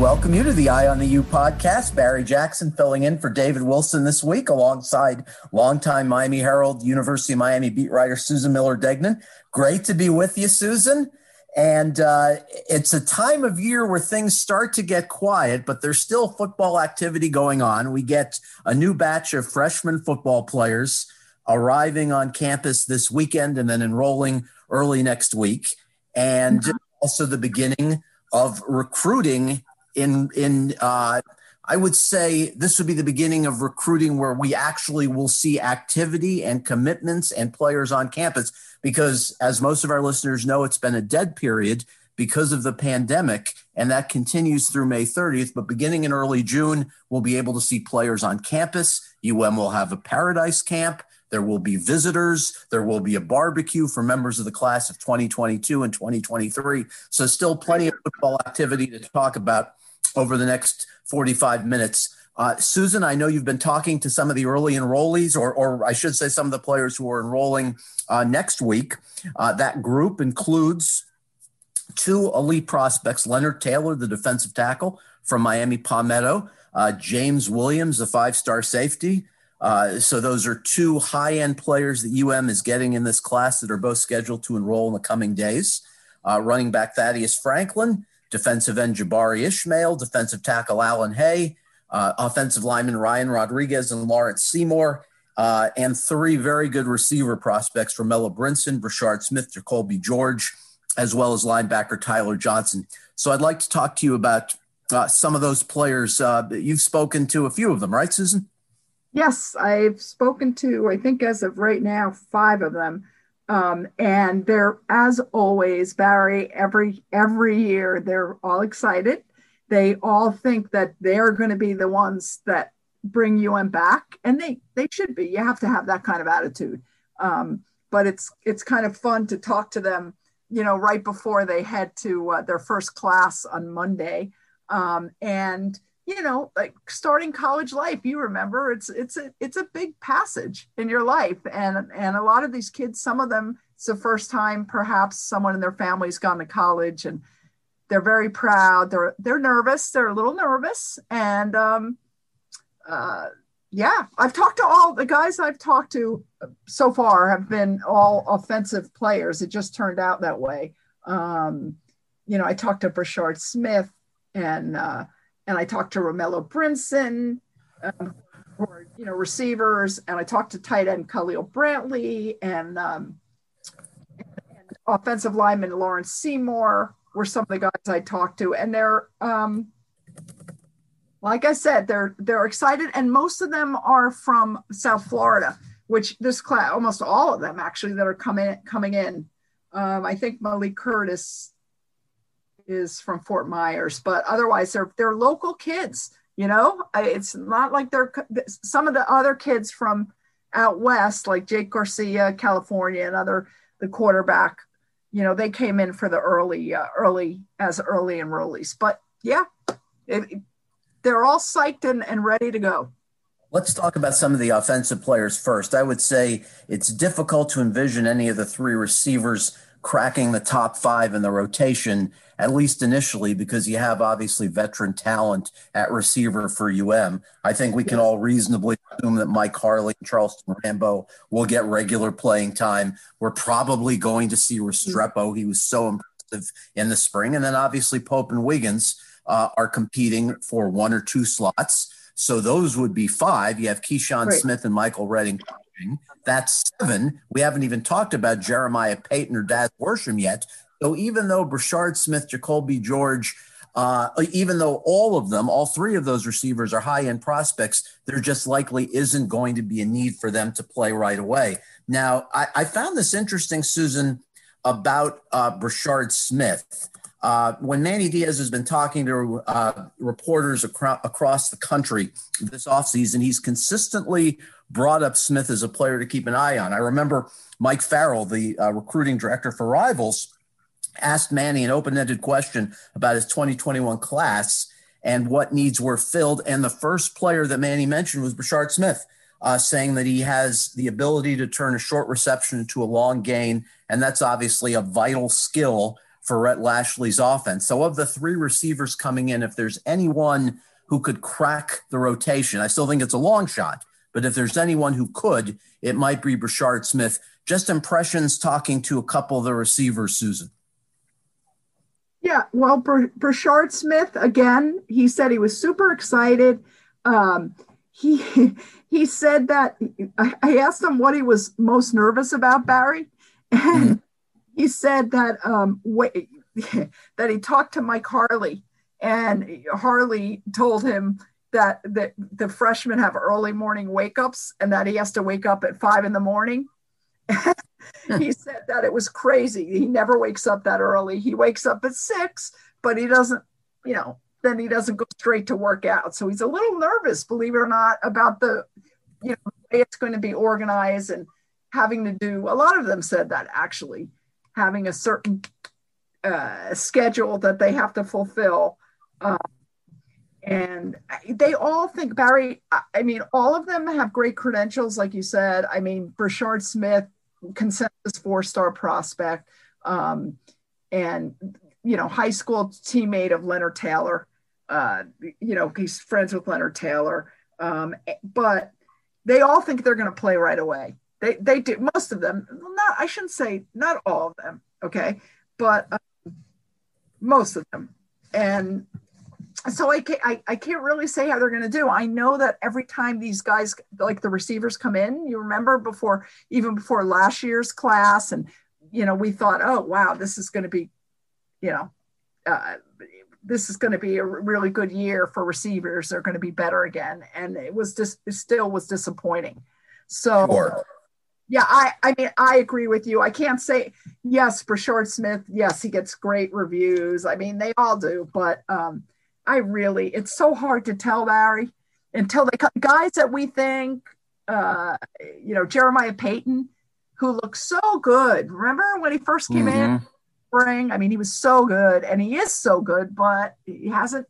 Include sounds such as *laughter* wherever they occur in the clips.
welcome you to the Eye on the U podcast. Barry Jackson filling in for David Wilson this week alongside longtime Miami Herald, University of Miami beat writer Susan Miller Degnan. Great to be with you, Susan. And uh, it's a time of year where things start to get quiet, but there's still football activity going on. We get a new batch of freshman football players arriving on campus this weekend and then enrolling early next week. And mm-hmm. also the beginning of recruiting in in uh, I would say this would be the beginning of recruiting where we actually will see activity and commitments and players on campus because as most of our listeners know it's been a dead period because of the pandemic and that continues through May 30th but beginning in early June we'll be able to see players on campus UM will have a paradise camp there will be visitors. There will be a barbecue for members of the class of 2022 and 2023. So, still plenty of football activity to talk about over the next 45 minutes. Uh, Susan, I know you've been talking to some of the early enrollees, or, or I should say, some of the players who are enrolling uh, next week. Uh, that group includes two elite prospects Leonard Taylor, the defensive tackle from Miami Palmetto, uh, James Williams, the five star safety, uh, so those are two high-end players that UM is getting in this class that are both scheduled to enroll in the coming days. Uh, running back Thaddeus Franklin, defensive end Jabari Ishmael, defensive tackle Alan Hay, uh, offensive lineman Ryan Rodriguez and Lawrence Seymour, uh, and three very good receiver prospects: Romello Brinson, Brashard Smith, Jacoby George, as well as linebacker Tyler Johnson. So I'd like to talk to you about uh, some of those players. you've spoken to a few of them, right, Susan? Yes, I've spoken to, I think as of right now, five of them. Um, and they're, as always, Barry, every every year they're all excited. They all think that they're going to be the ones that bring UM back, and they they should be. You have to have that kind of attitude. Um, but it's it's kind of fun to talk to them, you know, right before they head to uh, their first class on Monday, um, and you know like starting college life you remember it's it's a it's a big passage in your life. And and a lot of these kids some of them it's the first time perhaps someone in their family's gone to college and they're very proud they're they're nervous they're a little nervous. And um uh yeah i've talked to all the guys i've talked to so far have been all offensive players. It just turned out that way. Um you know i talked to Brashard Smith and uh and I talked to Romello Brinson, um, are you know receivers, and I talked to tight end Khalil Brantley and, um, and offensive lineman Lawrence Seymour were some of the guys I talked to, and they're um, like I said, they're they're excited, and most of them are from South Florida, which this class, almost all of them actually, that are coming coming in. Um, I think Malik Curtis is from Fort Myers, but otherwise they're they're local kids. You know, it's not like they're some of the other kids from out west, like Jake Garcia, California, and other the quarterback. You know, they came in for the early, uh, early as early enrollees. But yeah, it, they're all psyched and, and ready to go. Let's talk about some of the offensive players first. I would say it's difficult to envision any of the three receivers cracking the top five in the rotation, at least initially, because you have obviously veteran talent at receiver for UM. I think we can all reasonably assume that Mike Harley and Charleston Rambo will get regular playing time. We're probably going to see Restrepo. He was so impressive in the spring. And then obviously Pope and Wiggins uh, are competing for one or two slots. So those would be five. You have Keyshawn right. Smith and Michael Redding that's seven. We haven't even talked about Jeremiah Payton or Daz Worsham yet. So even though Brashard Smith, Jacoby George, uh, even though all of them, all three of those receivers are high end prospects, there just likely isn't going to be a need for them to play right away. Now, I, I found this interesting, Susan, about uh, Brashard Smith. Uh, when Manny Diaz has been talking to uh, reporters acro- across the country this offseason, he's consistently brought up Smith as a player to keep an eye on. I remember Mike Farrell, the uh, recruiting director for Rivals, asked Manny an open ended question about his 2021 class and what needs were filled. And the first player that Manny mentioned was Brashard Smith. Uh, saying that he has the ability to turn a short reception into a long gain. And that's obviously a vital skill for Rhett Lashlee's offense. So, of the three receivers coming in, if there's anyone who could crack the rotation, I still think it's a long shot, but if there's anyone who could, it might be Brashard Smith. Just impressions talking to a couple of the receivers, Susan. Yeah, well, Brashard Smith again. He said he was super excited. Um, he *laughs* he said that I asked him what he was most nervous about, Barry, *laughs* and mm-hmm. he said that um, wait, *laughs* that he talked to Mike Harley, and Harley told him that that the freshmen have early morning wake ups, and that he has to wake up at five in the morning. *laughs* he said that it was crazy. He never wakes up that early. He wakes up at six, but he doesn't, you know, then he doesn't go straight to work out. So he's a little nervous, believe it or not, about the, you know, way it's going to be organized and having to do. A lot of them said that actually, having a certain uh, schedule that they have to fulfill. Um, and they all think Barry. I mean, all of them have great credentials, like you said. I mean, Brashard Smith, consensus four-star prospect, um, and you know, high school teammate of Leonard Taylor. Uh, you know, he's friends with Leonard Taylor. Um, but they all think they're going to play right away. They they do. Most of them, not I shouldn't say not all of them. Okay, but um, most of them. And so I can't, I, I can't really say how they're going to do. I know that every time these guys, like the receivers come in, you remember before, even before last year's class, and, you know, we thought, oh, wow, this is going to be, you know, uh, this is going to be a really good year for receivers. They're going to be better again. And it was just, it still was disappointing. So, sure. yeah, I, I mean, I agree with you. I can't say, yes, Brashard Smith, yes, he gets great reviews. I mean, they all do, but, um, I really, it's so hard to tell, Barry, until they come. Guys that we think, uh, you know, Jeremiah Payton, who looks so good. Remember when he first came mm-hmm. in? Spring. I mean, he was so good, and he is so good, but he hasn't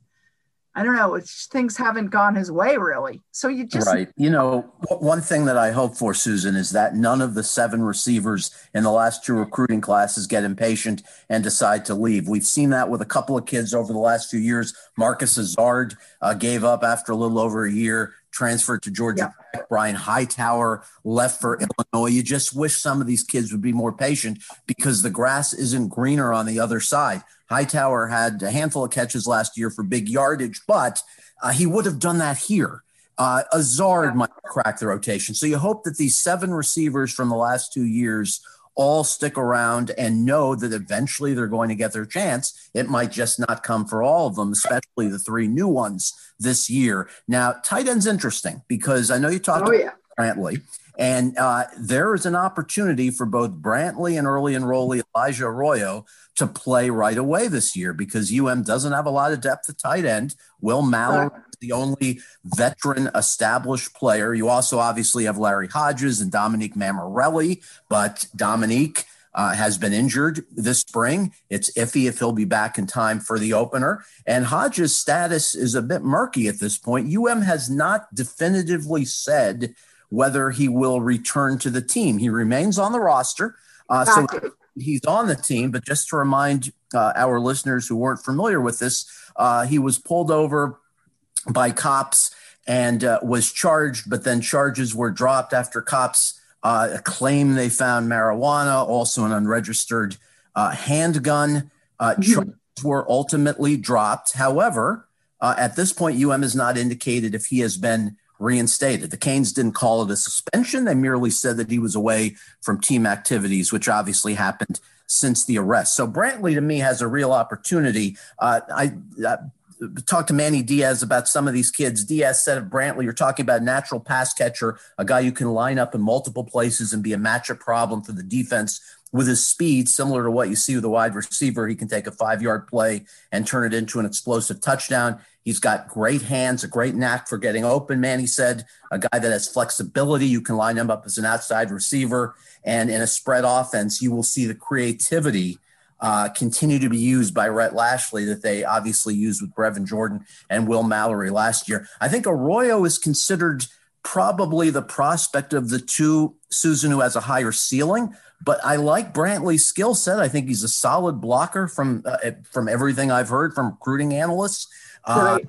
I don't know. Things haven't gone his way really. So you just right. You know, one thing that I hope for Susan is that none of the seven receivers in the last two recruiting classes get impatient and decide to leave. We've seen that with a couple of kids over the last few years. Marcus Ezzard uh, gave up after a little over a year transferred to Georgia yeah. Tech. Brian Hightower left for Illinois. You just wish some of these kids would be more patient because the grass isn't greener on the other side. Hightower had a handful of catches last year for big yardage, but uh, he would have done that here. Uh, Ezzard might crack the rotation. So you hope that these seven receivers from the last two years all stick around and know that eventually they're going to get their chance. It might just not come for all of them, especially the three new ones this year. Now, tight end's interesting because I know you talked oh, yeah. about Brantley, and uh, there is an opportunity for both Brantley and early enrollee Elijah Arroyo to play right away this year because UM doesn't have a lot of depth at tight end. Will Mallory the only veteran established player. You also obviously have Larry Hodges and Dominique Mammarelli, but Dominique uh, has been injured this spring. It's iffy if he'll be back in time for the opener. And Hodges' status is a bit murky at this point. UM has not definitively said whether he will return to the team. He remains on the roster. Uh, so he's on the team, but just to remind uh, our listeners who weren't familiar with this, uh, he was pulled over by cops and uh, was charged, but then charges were dropped after cops uh, claim they found marijuana, also an unregistered uh, handgun. Uh, mm-hmm. Charges were ultimately dropped. However, at this point, UM has not indicated if he has been reinstated. The Canes didn't call it a suspension. They merely said that he was away from team activities, which obviously happened since the arrest. So Brantley to me has a real opportunity. Uh, I uh, talked to Manny Diaz about some of these kids. Diaz said of Brantley, you're talking about a natural pass catcher, a guy you can line up in multiple places and be a matchup problem for the defense with his speed, similar to what you see with a wide receiver. He can take a five yard play and turn it into an explosive touchdown. He's got great hands, a great knack for getting open, man. He said, a guy that has flexibility. You can line him up as an outside receiver. And in a spread offense, you will see the creativity uh, continue to be used by Rhett Lashlee that they obviously used with Brevin Jordan and Will Mallory last year. I think Arroyo is considered probably the prospect of the two, Susan, who has a higher ceiling. But I like Brantley's skill set. I think he's a solid blocker from uh, from everything I've heard from recruiting analysts. Uh,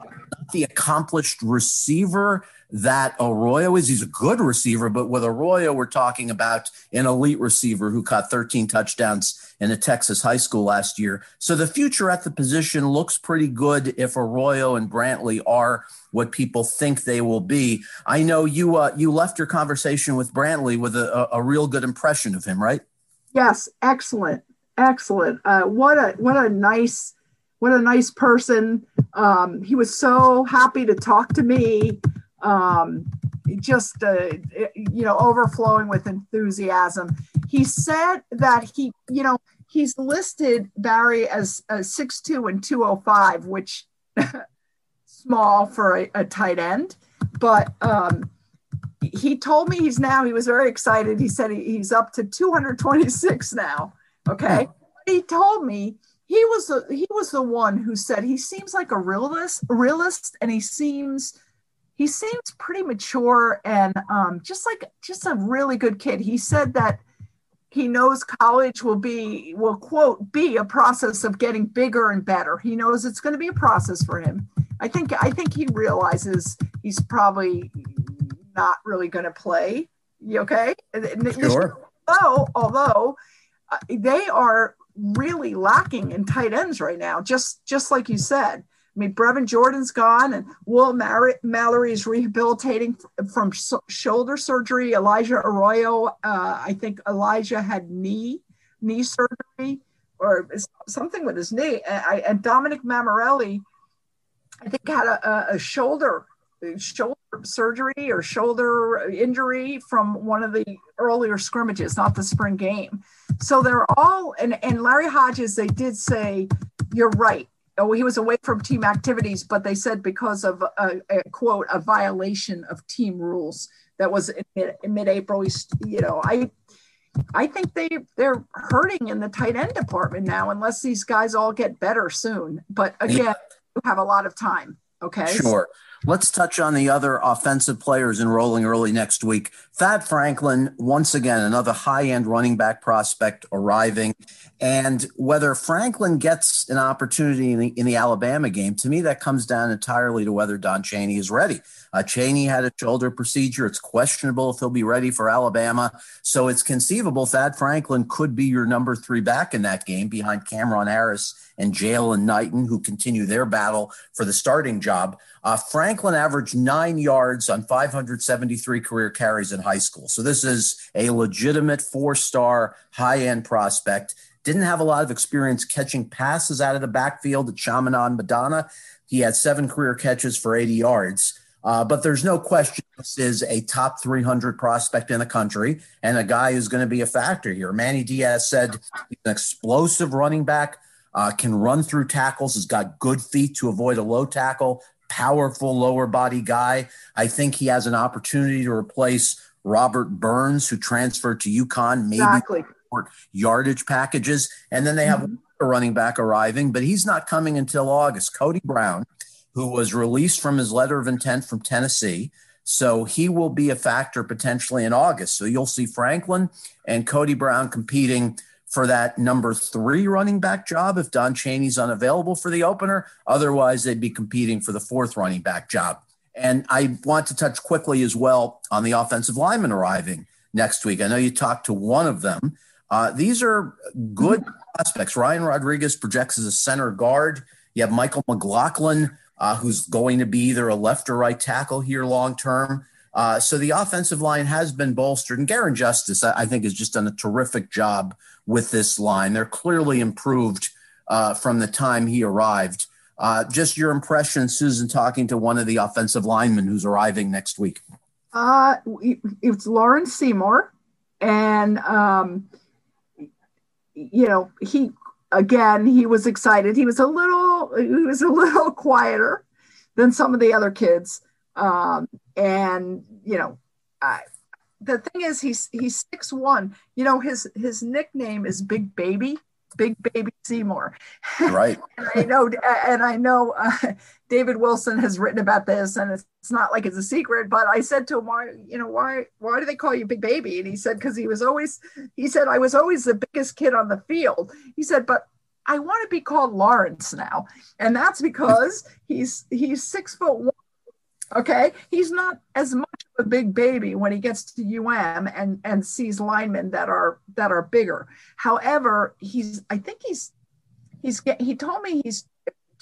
the accomplished receiver that Arroyo is. He's a good receiver, but with Arroyo, we're talking about an elite receiver who caught 13 touchdowns in a Texas high school last year. So the future at the position looks pretty good if Arroyo and Brantley are what people think they will be. I know you uh, you left your conversation with Brantley with a, a, real good impression of him, right? Yes, excellent, excellent. Uh, what a what a nice what a nice person. Um, he was so happy to talk to me um, just uh, you know overflowing with enthusiasm. He said that he you know he's listed Barry as six two and two oh five, which *laughs* small for a, a, tight end, but um, he told me he's now he was very excited. He said he, he's up to 226 now. Okay, he told me he was the he was the one who said he seems like a realist realist and he seems he seems pretty mature and um, just like just a really good kid. He said that he knows college will be will quote be a process of getting bigger and better. He knows it's going to be a process for him. I think I think he realizes he's probably not really going to play. You okay? Sure. Although although uh, they are really lacking in tight ends right now, just just like you said. I mean, Brevin Jordan's gone, and Will Mallory is rehabilitating from shoulder surgery. Elijah Arroyo, uh, I think Elijah had knee knee surgery or something with his knee, and, and Dominic Mammarelli, I think had a, a shoulder shoulder surgery or shoulder injury from one of the earlier scrimmages, not the spring game. So they're all and and Larry Hodges, they did say, you're right oh, he was away from team activities, but they said because of a, a quote a violation of team rules that was in, in mid-April. You know, I I think they they're hurting in the tight end department now, unless these guys all get better soon. But again, you have a lot of time. Okay, sure. Let's touch on the other offensive players enrolling early next week. Thad Franklin, once again, another high end running back prospect arriving. And whether Franklin gets an opportunity in the, in the, Alabama game, to me, that comes down entirely to whether Don Chaney is ready. Uh, Chaney had a shoulder procedure. It's questionable if he'll be ready for Alabama. So it's conceivable Thad Franklin could be your number three back in that game behind Cameron Harris and Jaylan Knighton, who continue their battle for the starting job. Uh, Franklin averaged nine yards on 573 career carries in high school. So this is a legitimate four star high end prospect. Didn't have a lot of experience catching passes out of the backfield at Chaminade Madonna. He had seven career catches for 80 yards. Uh, but there's no question this is a top 300 prospect in the country and a guy who's going to be a factor here. Manny Diaz said he's an explosive running back, uh, can run through tackles, has got good feet to avoid a low tackle, powerful lower body guy. I think he has an opportunity to replace Robert Burns, who transferred to UConn, maybe exactly. yardage packages. And then they have mm-hmm. a running back arriving, but he's not coming until August. Cody Brown, who was released from his letter of intent from Tennessee. So he will be a factor potentially in August. So you'll see Franklin and Cody Brown competing for that number three running back job if Don Chaney's unavailable for the opener. Otherwise, they'd be competing for the fourth running back job. And I want to touch quickly as well on the offensive lineman arriving next week. I know you talked to one of them. Uh, these are good prospects. Ryan Rodriguez projects as a center guard. You have Michael McLaughlin, uh, who's going to be either a left or right tackle here long term. Uh, so the offensive line has been bolstered, and Garin Justice, I, I, think, has just done a terrific job with this line. They're clearly improved uh, from the time he arrived. Uh, just your impression, Susan, talking to one of the offensive linemen who's arriving next week. Uh, it's Lawrence Seymour, and um, you know he again he was excited. He was a little he was a little *laughs* quieter than some of the other kids um, and you know, I, the thing is, he's he's six one. You know, his his nickname is Big Baby. Big Baby Seymour. Right. *laughs* and I know, and I know uh, David Wilson has written about this, and it's, it's not like it's a secret. But I said to him, "Why, you know, why, why do they call you Big Baby?" And he said, "Because he was always," he said, "I was always the biggest kid on the field." He said, "But I want to be called Lawrence now, and that's because he's he's six foot one Okay, he's not as much of a big baby when he gets to UM and and sees linemen that are that are bigger. However, he's I think he's he's he told me he's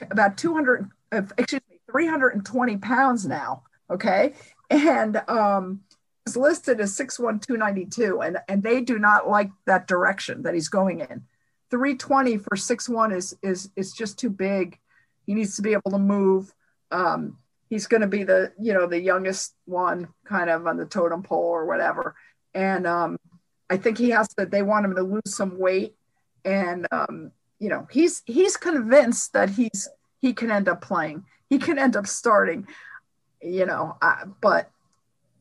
about 200 excuse me 320 pounds now. Okay, and um is listed as 61292 and and they do not like that direction that he's going in 320 for 61 is is is just too big he needs to be able to move um he's going to be the you know the youngest one kind of on the totem pole or whatever. And um, i think he has to they want him to lose some weight. And um, you know he's he's convinced that he's he can end up playing. He can end up starting you know uh, but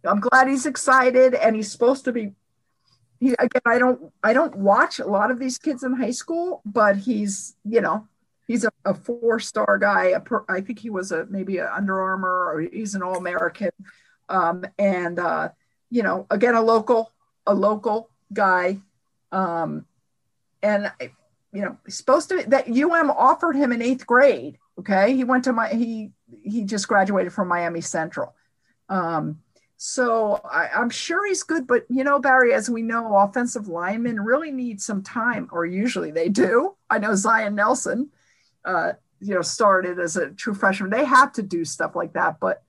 i'm glad he's excited and he's supposed to be he again i don't i don't watch a lot of these kids in high school but he's you know he's a, a four star guy. Per, I think he was a maybe an Under Armour or he's an All American. Um, and uh, you know, again, a local, a local guy. Um, and you know, supposed to that UM offered him in eighth grade. Okay, he went to my he he just graduated from Miami Central. Um, so I, am sure he's good, but you know, Barry, as we know, offensive linemen really need some time, or usually they do. I know Zion Nelson uh, you know, started as a true freshman. They have to do stuff like that, but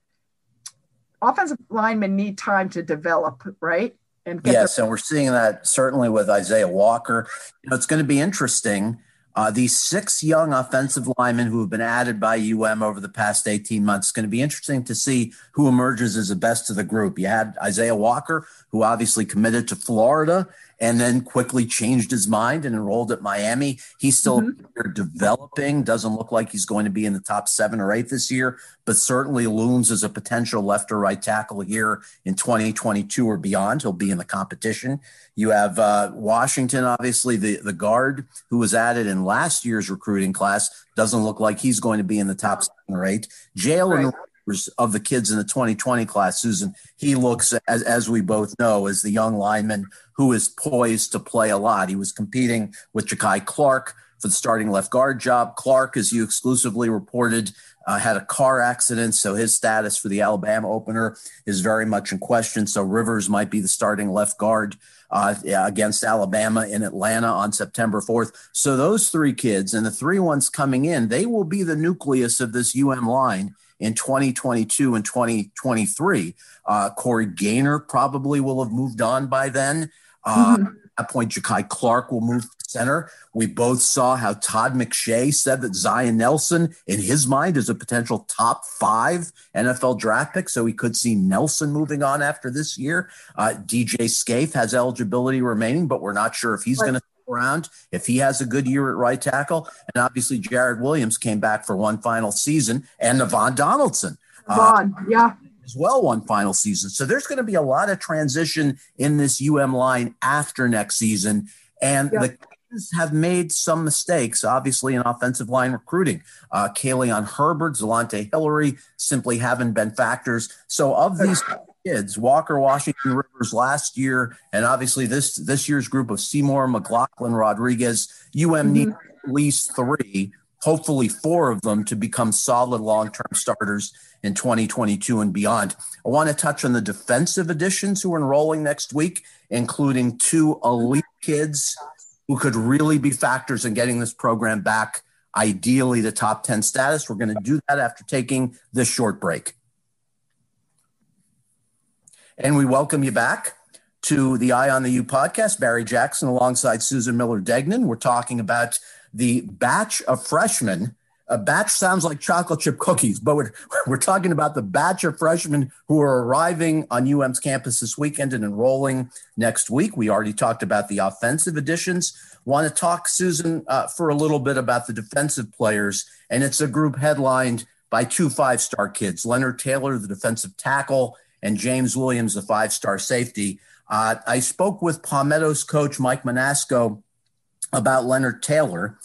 offensive linemen need time to develop, right? And yes, their- and we're seeing that certainly with Isaiah Walker. You know, it's going to be interesting. Uh, these six young offensive linemen who have been added by UM over the past 18 months, it's going to be interesting to see who emerges as the best of the group. You had Isaiah Walker, who obviously committed to Florida and then quickly changed his mind and enrolled at Miami. He's still mm-hmm. developing, doesn't look like he's going to be in the top seven or eight this year, but certainly looms as a potential left or right tackle here in 2022 or beyond. He'll be in the competition. You have uh, Washington, obviously, the, the guard who was added in last year's recruiting class, doesn't look like he's going to be in the top seven or eight. Jalen right of the kids in the 2020 class, Susan, he looks, as, as we both know, as the young lineman who is poised to play a lot. He was competing with Jakai Clark for the starting left guard job. Clark, as you exclusively reported, uh, had a car accident, so his status for the Alabama opener is very much in question. So Rivers might be the starting left guard uh, against Alabama in Atlanta on September 4th. So those three kids and the three ones coming in, they will be the nucleus of this UM line in 2022 and 2023. Uh, Corey Gaynor probably will have moved on by then. Uh, mm-hmm. At that point, Jakai Clark will move to center. We both saw how Todd McShay said that Zion Nelson, in his mind, is a potential top five NFL draft pick. So we could see Nelson moving on after this year. Uh, DJ Scaife has eligibility remaining, but we're not sure if he's going to around if he has a good year at right tackle. And obviously, Jarrid Williams came back for one final season, and Navaughn Donaldson. Vaughn, uh, yeah. As well, one final season. So there's going to be a lot of transition in this UM line after next season. And yeah. the Kings have made some mistakes, obviously, in offensive line recruiting. Uh, Kai-Leon Herbert, Zalon'tae Hillery simply haven't been factors. So, of these kids, Walker, Washington Rivers last year, and obviously this this year's group of Seymour, McLaughlin, Rodriguez, UM mm-hmm. need at least three, hopefully four of them to become solid long-term starters in 2022 and beyond. I want to touch on the defensive additions who are enrolling next week, including two elite kids who could really be factors in getting this program back, ideally the top 10 status. We're going to do that after taking this short break. And we welcome you back to the Eye on the U podcast. Barry Jackson alongside Susan Miller Degnan. We're talking about the batch of freshmen. A batch sounds like chocolate chip cookies, but we're, *laughs* we're talking about the batch of freshmen who are arriving on UM's campus this weekend and enrolling next week. We already talked about the offensive additions. Want to talk, Susan, uh, for a little bit about the defensive players. And it's a group headlined by two five star kids Leonard Taylor, the defensive tackle, and James Williams, the five star safety. Uh, I spoke with Palmetto's coach, Mike Monasco, about Leonard Taylor.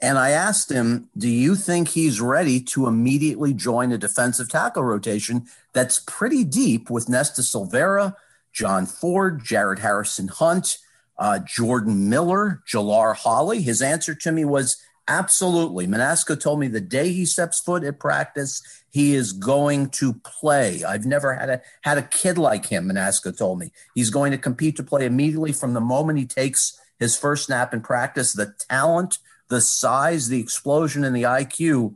And I asked him, Do you think he's ready to immediately join a defensive tackle rotation that's pretty deep with Nesta Silvera, John Ford, Jared Harrison Hunt, uh, Jordan Miller, Jalar Holley? His answer to me was absolutely. Manasco told me the day he steps foot at practice, he is going to play. I've never had a had a kid like him, Manasco told me. He's going to compete to play immediately from the moment he takes his first snap in practice. The talent the size, the explosion, and the IQ,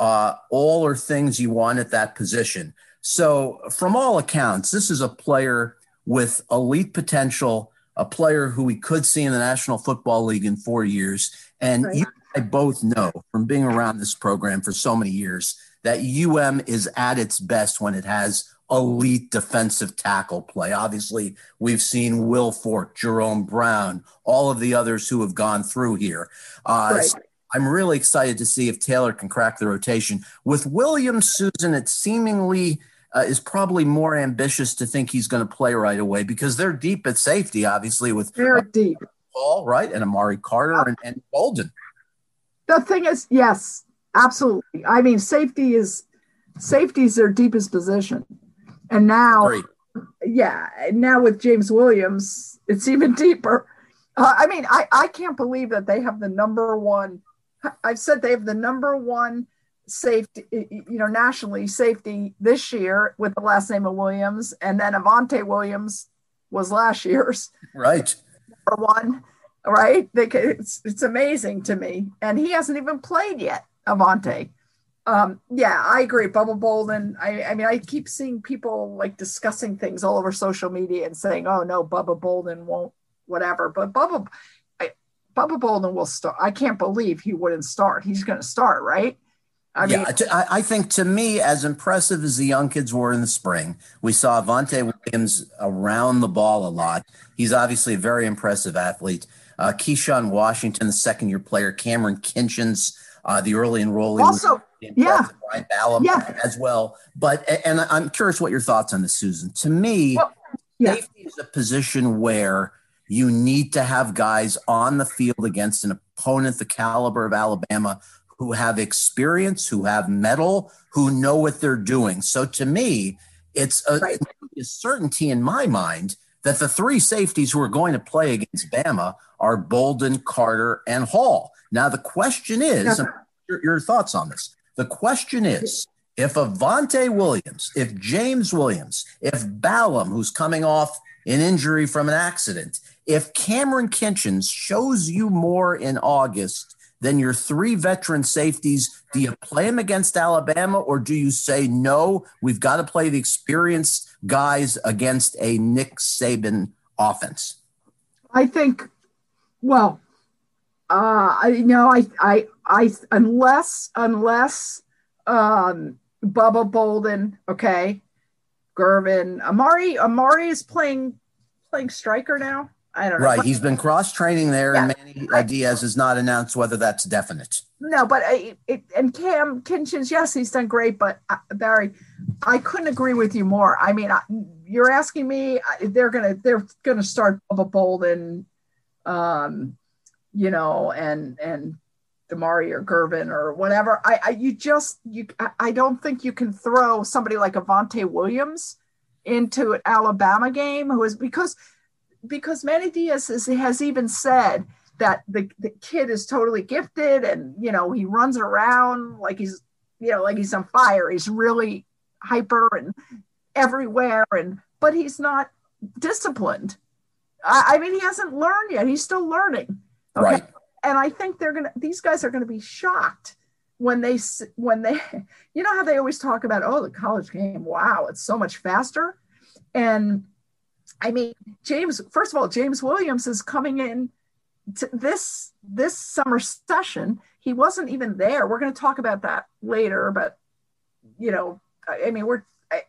uh, all are things you want at that position. So, from all accounts, this is a player with elite potential, a player who we could see in the National Football League in four years. And right. you I both know from being around this program for so many years that UM is at its best when it has elite defensive tackle play. Obviously, we've seen Wilfork, Jerome Brown, all of the others who have gone through here. Uh, right. so I'm really excited to see if Taylor can crack the rotation. With Williams, Susan, it seemingly uh, is probably more ambitious to think he's going to play right away because they're deep at safety, obviously, with they're deep. Paul, right, and Amari Carter and, and Bolden. The thing is, yes, absolutely. I mean, safety is safety is their deepest position. And now, Great. yeah, now with James Williams, it's even deeper. Uh, I mean, I, I can't believe that they have the number one. I've said they have the number one safety, you know, nationally safety this year with the last name of Williams, and then Avantae Williams was last year's right number one. Right? They, it's it's amazing to me, and he hasn't even played yet, Avantae. Um, yeah, I agree. Bubba Bolden. I, I mean, I keep seeing people like discussing things all over social media and saying, "Oh no, Bubba Bolden won't, whatever." But Bubba, I, Bubba Bolden will start. I can't believe he wouldn't start. He's going to start, right? I mean, yeah, I think to me, as impressive as the young kids were in the spring, we saw Avantae Williams around the ball a lot. He's obviously a very impressive athlete. Uh, Keyshawn Washington, the second year player, Kamren Kinchens, uh, the early enrollee. Also, yeah, Brian Balom yeah. as well. But and I'm curious what your thoughts on this, Susan. To me, well, yeah. safety is a position where you need to have guys on the field against an opponent the caliber of Alabama who have experience, who have mettle, who know what they're doing. So to me, it's a, right. a certainty in my mind that the three safeties who are going to play against Bama are Bolden, Carter, and Hall. Now the question is, your, your thoughts on this? The question is if Avantae Williams, if James Williams, if Balom, who's coming off an injury from an accident, if Kamren Kinchens shows you more in August than your three veteran safeties, do you play them against Alabama or do you say, no, we've got to play the experienced guys against a Nick Saban offense? I think, well, uh, I know I, I, I, unless, unless, um, Bubba Bolden, okay, Gurvan, Amari, Amari is playing, playing striker now. I don't know. Right, he's been cross training there, yeah. and Manny uh, Diaz has not announced whether that's definite. No, but I, it, and Cam Kinchens, yes, he's done great, but uh, Barry, I couldn't agree with you more. I mean, I, you're asking me, they're gonna they're gonna start Bubba Bolden, um, you know, and and Damari or Gurvan or whatever. I, I you just you I don't think you can throw somebody like Avantae Williams into an Alabama game who is because because Manny Diaz is, has even said that the, the kid is totally gifted and you know he runs around like he's you know like he's on fire. He's really hyper and everywhere and but he's not disciplined. I, I mean he hasn't learned yet. He's still learning. Okay? Right. And I think they're gonna. These guys are gonna be shocked when they when they. *laughs* You know how they always talk about oh the college game. Wow, it's so much faster. And I mean James. First of all, James Williams is coming in to this this summer session. He wasn't even there. We're going to talk about that later. But you know, I, I mean, we're. I,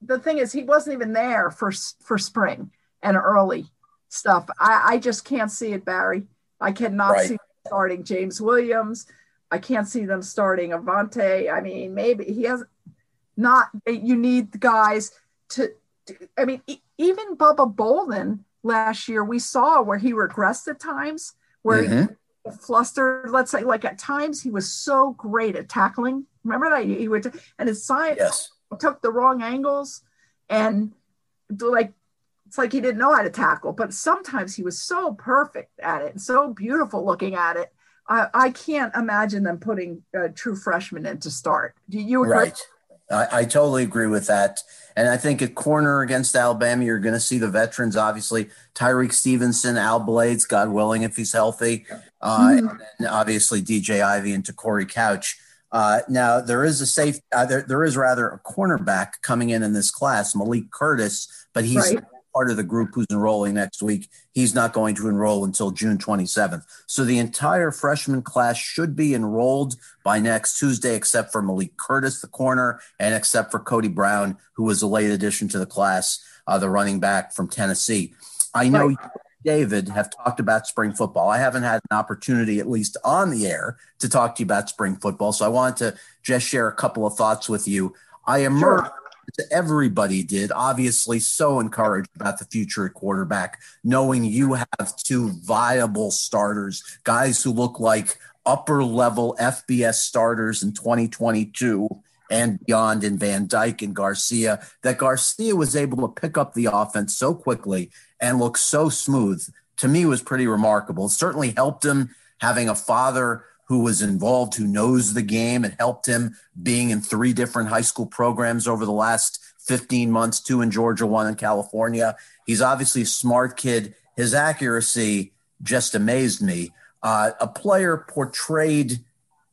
the thing is, he wasn't even there for for spring and early stuff. I, I just can't see it, Barry. I cannot right. see starting James Williams. I can't see them starting Avantae. I mean, maybe he has not. You need guys to. to I mean, even Bubba Bolden last year, we saw where he regressed at times, where mm-hmm. he flustered. Let's say, like at times, he was so great at tackling. Remember that he would, and his science yes. took the wrong angles, and like it's like he didn't know how to tackle. But sometimes he was so perfect at it, and so beautiful looking at it. I, I can't imagine them putting a true freshman in to start. Do you agree? Right. I, I, totally agree with that. And I think at corner against Alabama, you're going to see the veterans, obviously, Tyrique Stevenson, Al Blades, God willing, if he's healthy. Uh, mm-hmm. And obviously DJ Ivey and Corey Couch. Uh, now there is a safe, uh, there, there is rather a cornerback coming in in this class, Malik Curtis, but he's right part of the group who's enrolling next week. He's not going to enroll until June 27th. So the entire freshman class should be enrolled by next Tuesday, except for Malik Curtis, the corner, and except for Cody Brown, who was a late addition to the class, uh, the running back from Tennessee. I know right. David have talked about spring football. I haven't had an opportunity, at least on the air, to talk to you about spring football. So I wanted to just share a couple of thoughts with you. I emerged sure everybody did. Obviously, so encouraged about the future at quarterback, knowing you have two viable starters, guys who look like upper level FBS starters in 2022 and beyond in Van Dyke and Garcia. That Garcia was able to pick up the offense so quickly and look so smooth to me was pretty remarkable. It certainly helped him having a father who was involved, who knows the game. and helped him being in three different high school programs over the last 15 months, two in Georgia, one in California. He's obviously a smart kid. His accuracy just amazed me. Uh, a player portrayed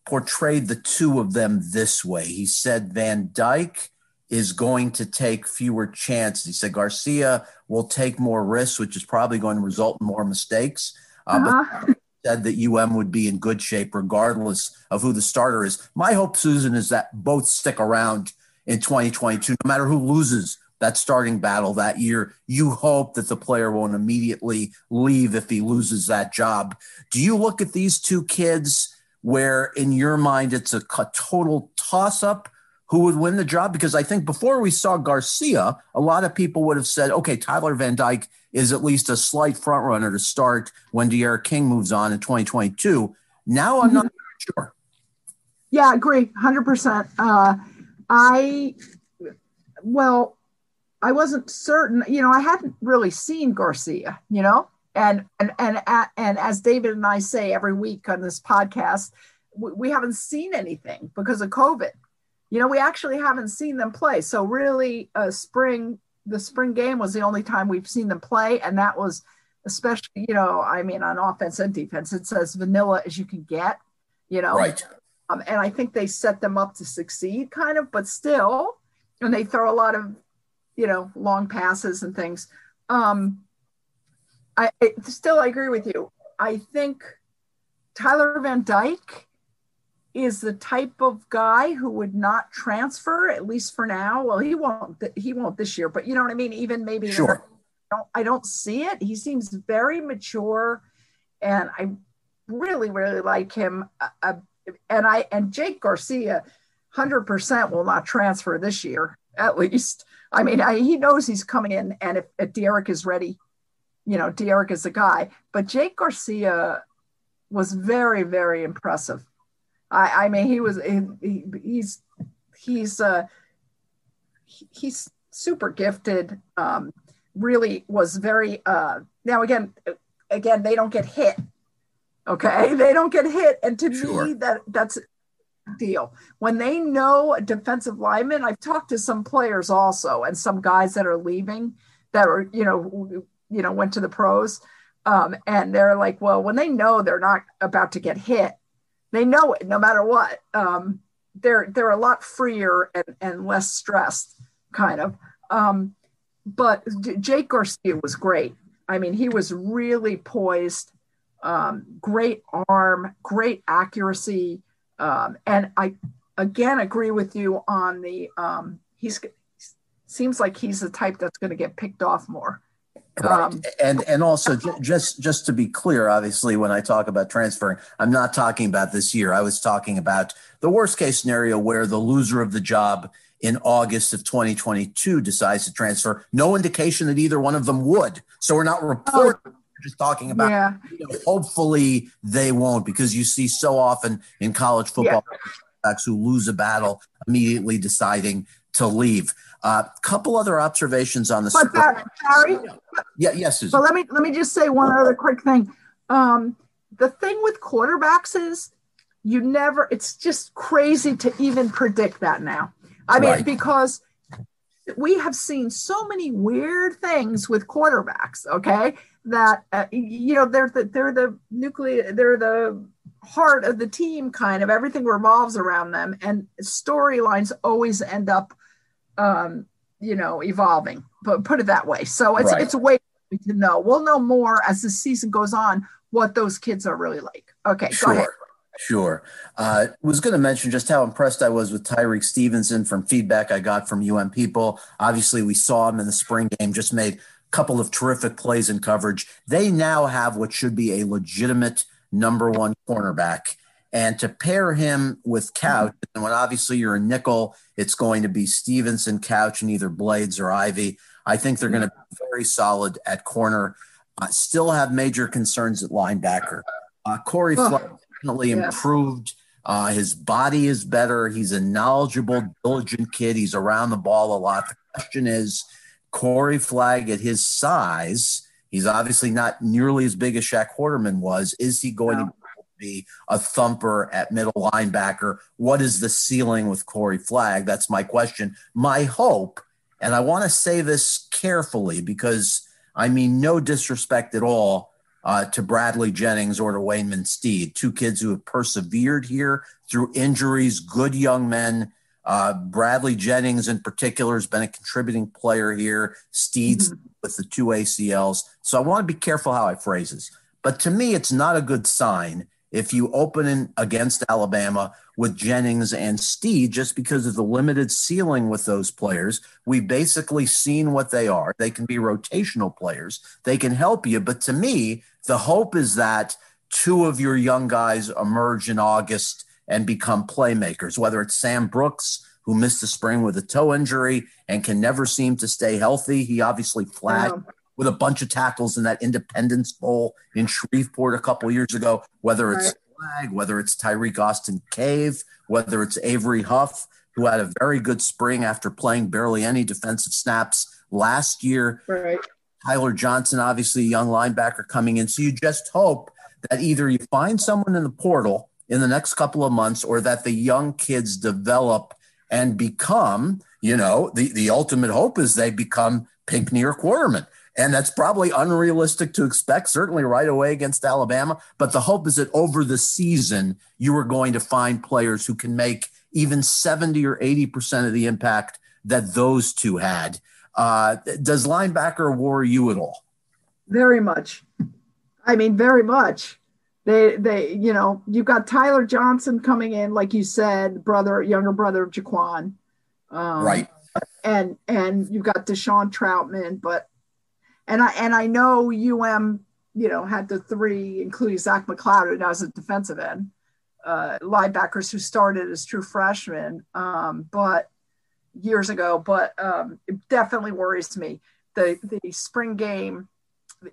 portrayed the two of them this way. He said Van Dyke is going to take fewer chances. He said Garcia will take more risks, which is probably going to result in more mistakes. Uh, uh-huh. *laughs* Said that UM would be in good shape regardless of who the starter is. My hope, Susan, is that both stick around in 2022, no matter who loses that starting battle that year. You hope that the player won't immediately leave if he loses that job. Do you look at these two kids where, in your mind, it's a total toss up? Who would win the job? Because I think before we saw Garcia, a lot of people would have said, okay, Tyler Van Dyke is at least a slight front runner to start when D'Eriq King moves on in 2022. Now I'm not mm-hmm. sure. Yeah, I agree, 100%. Uh, I, well, I wasn't certain, you know, I hadn't really seen Garcia, you know, and, and, and, and as David and I say every week on this podcast, we haven't seen anything because of COVID. You know, we actually haven't seen them play. So really, uh, spring the spring game was the only time we've seen them play, and that was especially, you know, I mean, on offense and defense, it's as vanilla as you can get, you know. Right. Um, and I think they set them up to succeed, kind of, but still, and they throw a lot of, you know, long passes and things. Um, I, I still I agree with you. I think Tyler Van Dyke is the type of guy who would not transfer at least for now. Well, he won't. He won't this year, but you know what I mean. Even maybe. Sure. I don't, I don't see it. He seems very mature, and I really, really like him. Uh, and I and Jake Garcia, hundred percent will not transfer this year. At least, I mean, I, he knows he's coming in, and if, if D'Eriq is ready, you know, D'Eriq is the guy. But Jake Garcia was very, very impressive I, I mean, he was he, he's he's uh, he's super gifted. Um, really was very uh, now again again they don't get hit. Okay, *laughs* they don't get hit, and to sure. me that that's deal. When they know a defensive lineman, I've talked to some players also and some guys that are leaving that are, you know, you know, went to the pros. Um, and they're like, well, when they know they're not about to get hit, they know it no matter what. Um, they're they're a lot freer and, and less stressed, kind of. Um, but Jake Garcia was great. I mean, he was really poised, um, great arm, great accuracy, um, and I again agree with you on the um, he's seems like he's the type that's going to get picked off more. Right. Um, and and also just just to be clear, obviously, when I talk about transferring, I'm not talking about this year. I was talking about the worst case scenario where the loser of the job in August of 2022 decides to transfer. No indication that either one of them would. So we're not reporting oh. just talking about. Yeah. You know, hopefully they won't because you see so often in college football yeah. who lose a battle immediately deciding to leave. A uh, couple other observations on the. But that, Barry. Yeah. Yes. Susan. So let me let me just say one other quick thing. Um, the thing with quarterbacks is you never. It's just crazy to even predict that now. I mean, right. because we have seen so many weird things with quarterbacks. Okay, that uh, you know they're the, they're the nuclear they're the heart of the team kind of everything revolves around them and storylines always end up um you know evolving but put it that way so it's right. it's a way to know we'll know more as the season goes on what those kids are really like okay sure. go ahead Sure. Uh, was going to mention just how impressed I was with Tyrique Stevenson from feedback I got from UM people. Obviously, we saw him in the spring game, just made a couple of terrific plays in coverage. They now have what should be a legitimate number one cornerback. And to pair him with Couch, and when obviously you're a nickel, it's going to be Stevenson, Couch, and either Blades or Ivey. I think they're going to be very solid at corner. Uh, still have major concerns at linebacker. Uh, Corey oh definitely yeah. improved. Uh, his body is better. He's a knowledgeable, diligent kid. He's around the ball a lot. The question is, Corey Flagg at his size, he's obviously not nearly as big as Shaq Quarterman was. Is he going no. to be a thumper at middle linebacker? What is the ceiling with Corey Flagg? That's my question. My hope, and I want to say this carefully because I mean no disrespect at all uh, to Bradley Jennings or to Waynmon Steed, two kids who have persevered here through injuries, good young men. Uh, Bradley Jennings, in particular, has been a contributing player here. Steed's mm-hmm. with the two ACLs. So I want to be careful how I phrase this. But to me, it's not a good sign if you open in against Alabama with Jennings and Steed just because of the limited ceiling with those players. We've basically seen what they are. They can be rotational players, they can help you. But to me, the hope is that two of your young guys emerge in August and become playmakers, whether it's Sam Brooks. Who missed the spring with a toe injury and can never seem to stay healthy? He obviously flagged yeah with a bunch of tackles in that Independence Bowl in Shreveport a couple years ago, whether it's Flagg, whether it's Tirek Austin-Cave, whether it's Avery Huff, who had a very good spring after playing barely any defensive snaps last year. Right. Tyler Johnson, obviously a young linebacker coming in. So you just hope that either you find someone in the portal in the next couple of months or that the young kids develop and become, you know, the, the ultimate hope is they become Pinckney or Quarterman. And that's probably unrealistic to expect, certainly right away against Alabama. But the hope is that over the season, you are going to find players who can make even 70 or 80% of the impact that those two had. Uh, does linebacker worry you at all? Very much. I mean, very much. They, they, you know, you've got Tyler Johnson coming in, like you said, brother, younger brother of Jaquan. Um, right. And and you've got Deshaun Troutman, but and I and I know UM, you know, had the three, including Zach McCloud, who now is a defensive end, uh, linebackers who started as true freshmen, um, but years ago. But um, it definitely worries me. The the spring game,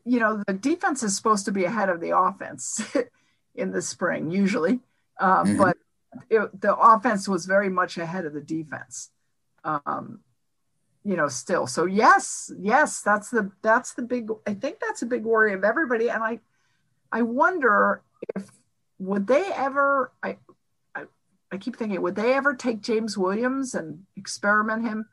you know, the defense is supposed to be ahead of the offense *laughs* in the spring usually, um, mm-hmm. but it, the offense was very much ahead of the defense. Um, you know still. So yes yes that's the that's the big i think that's a big worry of everybody. And i i wonder if would they ever i i, I keep thinking would they ever take james williams and experiment him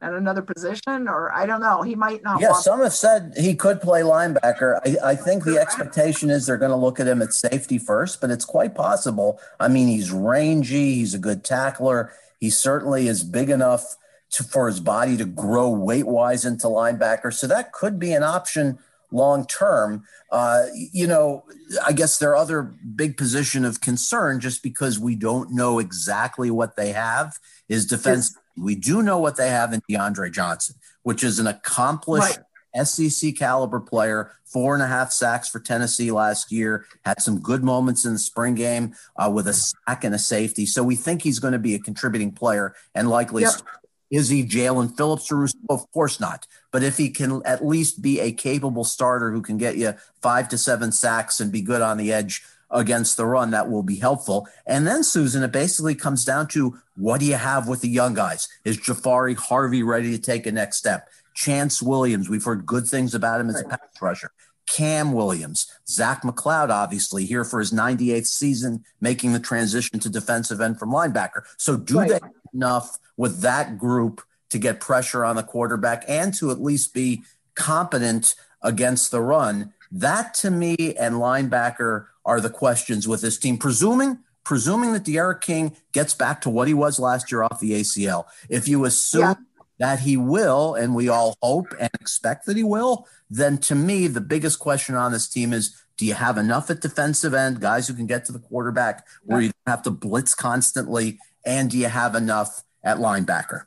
at another position? Or i don't know. He might not yeah some have said he could play linebacker. I, I think the expectation is they're going to look at him at safety first but it's quite possible. I mean he's rangy he's a good tackler he certainly is big enough to, for his body to grow weight wise into linebacker. So that could be an option long term. Uh, you know, I guess their other big position of concern, just because we don't know exactly what they have, is defense. Yes. We do know what they have in DeAndre Johnson, which is an accomplished right. SEC caliber player, four and a half sacks for Tennessee last year, had some good moments in the spring game uh, with a sack and a safety. So we think he's going to be a contributing player and likely yep Is he Jaelan Phillips or Rousseau? Of course not. But if he can at least be a capable starter who can get you five to seven sacks and be good on the edge against the run, that will be helpful. And then, Susan, it basically comes down to what do you have with the young guys? Is Jahfari Harvey ready to take a next step? Chantz Williams, we've heard good things about him as a pass rusher. Cam Williams, Zach McCloud, obviously here for his 98th season, making the transition to defensive end from linebacker. So, do right. they enough with that group to get pressure on the quarterback and to at least be competent against the run? That to me and linebacker are the questions with this team. Presuming presuming that D'Eriq King gets back to what he was last year off the ACL. If you assume yeah. That he will, and we all hope and expect that he will, then to me, the biggest question on this team is do you have enough at defensive end, guys who can get to the quarterback where you have to blitz constantly? And do you have enough at linebacker?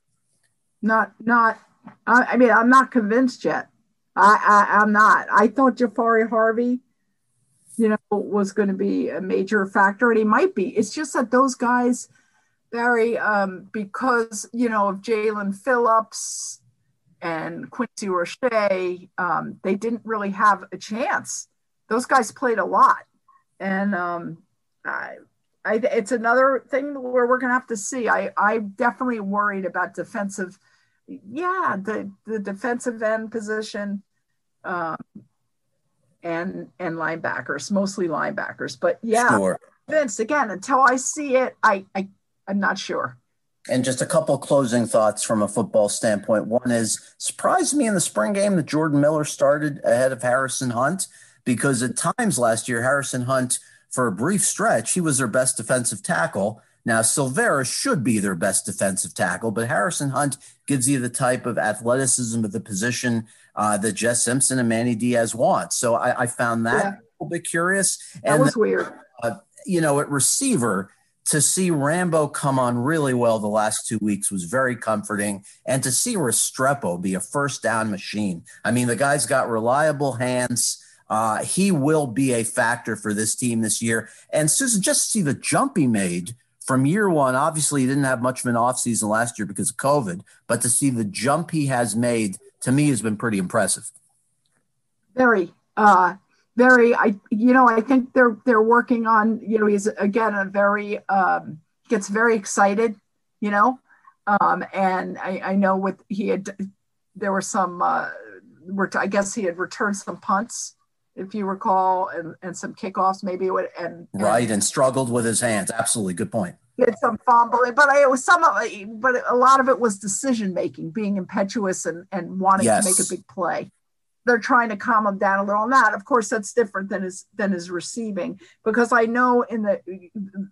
Not, not, I, mean, I'm not convinced yet. I, I, I'm not. I thought Jahfari Harvey you know, was going to be a major factor, and he might be. It's just that those guys, Barry, um, because you know of Jaelan Phillips and Quincy Roche, um, they didn't really have a chance. Those guys played a lot, and um, I, I, it's another thing where we're going to have to see. I, I'm definitely worried about defensive. Yeah, the the defensive end position. Um, and and linebackers, mostly linebackers. But yeah, sure. Vince, again, until I see it, I, I I'm not sure. And just a couple closing thoughts from a football standpoint. One is surprised me in the spring game that Jordan Miller started ahead of Harrison Hunt because at times last year Harrison Hunt for a brief stretch he was their best defensive tackle. Now Silvera should be their best defensive tackle, but Harrison Hunt gives you the type of athleticism of the position uh, that Jess Simpson and Manny Diaz want. So I, I found that yeah. a little bit curious. That and was weird. Uh, you know, at receiver, to see Rambo come on really well the last two weeks was very comforting. And to see Restrepo be a first down machine. I mean, the guy's got reliable hands. Uh, he will be a factor for this team this year. And Susan, just to see the jump he made from year one. Obviously, he didn't have much of an offseason last year because of COVID, but to see the jump he has made to me has been pretty impressive. Very, uh, very. I, you know, I think they're they're working on. You know, he's again a very um, gets very excited. You know, um, and I, I know with he had there were some. Uh, I guess he had returned some punts if you recall, and, and some kickoffs maybe. Would, and, and right, and struggled with his hands. Absolutely, good point did some fumbling, but I, it was some of but a lot of it was decision making, being impetuous and, and wanting yes. to make a big play. They're trying to calm him down a little. And that, of course, that's different than his than his receiving because I know in the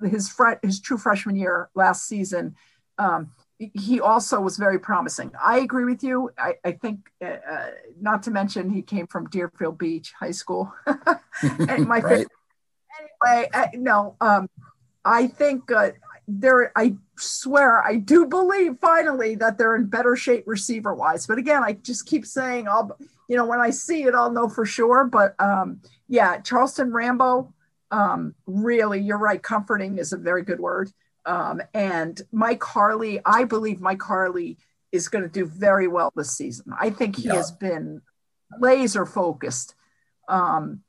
his his true freshman year last season, um, he also was very promising. I agree with you. I, I think, uh, uh, not to mention, he came from Deerfield Beach High School. *laughs* and my right. anyway, uh, no, um, I think uh, there i swear i do believe finally that they're in better shape receiver wise but again i just keep saying i'll you know when i see it i'll know for sure but um yeah charleston rambo um really you're right comforting is a very good word um and mike harley i believe mike harley is going to do very well this season i think he yeah. has been laser focused um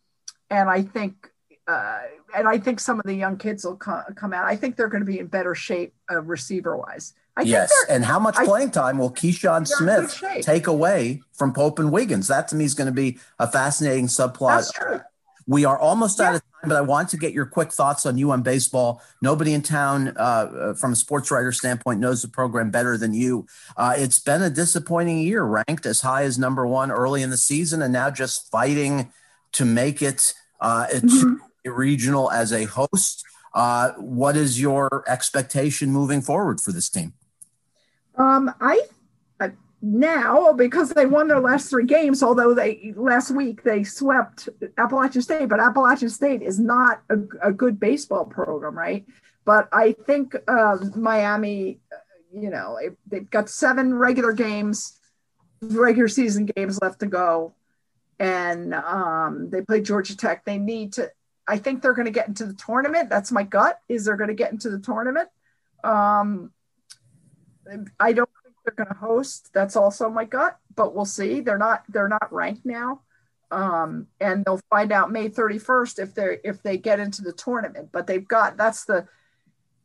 and i think uh, and I think some of the young kids will co- come out. I think they're going to be in better shape uh, receiver wise. Yes, and how much playing time will Keyshawn Smith take away from Pope and Wiggins? That to me is going to be a fascinating subplot. That's true. We are almost yeah. out of time, but I want to get your quick thoughts on UM baseball. Nobody in town, uh, uh, from a sports writer standpoint, knows the program better than you. Uh, it's been a disappointing year, ranked as high as number one early in the season, and now just fighting to make it. Uh, mm-hmm regional as a host. Uh, what is your expectation moving forward for this team? Um, I uh, now because they won their last three games, although they last week they swept Appalachian State, but Appalachian State is not a, a good baseball program, right? But I think uh, Miami, you know, they've got seven regular games, regular season games left to go, and um, they play Georgia Tech. They need to I think they're going to get into the tournament. That's my gut. Is they're going to get into the tournament. Um, I don't think they're going to host. That's also my gut, but we'll see. They're not they're not ranked now, um, and they'll find out May 31st if they if they get into the tournament. But they've got that's the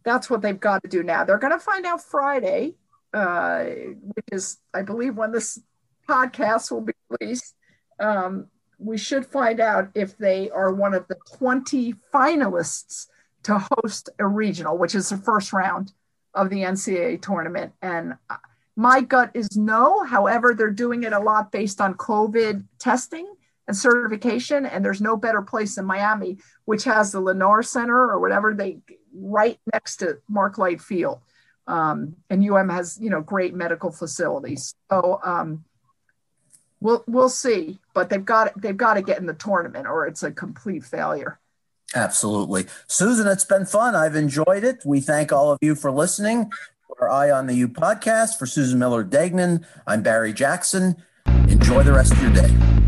that's what they've got to do now. They're going to find out Friday, uh, which is I believe when this podcast will be released. Um, we should find out if they are one of the 20 finalists to host a regional, which is the first round of the NCAA tournament. And my gut is no. However, they're doing it a lot based on COVID testing and certification. And there's no better place than Miami, which has the Lennar Center or whatever they right next to Mark Light Field. Um, and UM has, you know, great medical facilities. So um, we'll we'll see. But they've got they've got to get in the tournament, or it's a complete failure. Absolutely. Susan, it's been fun. I've enjoyed it. We thank all of you for listening. For Eye on the U podcast, for Susan Miller Degnan, I'm Barry Jackson. Enjoy the rest of your day.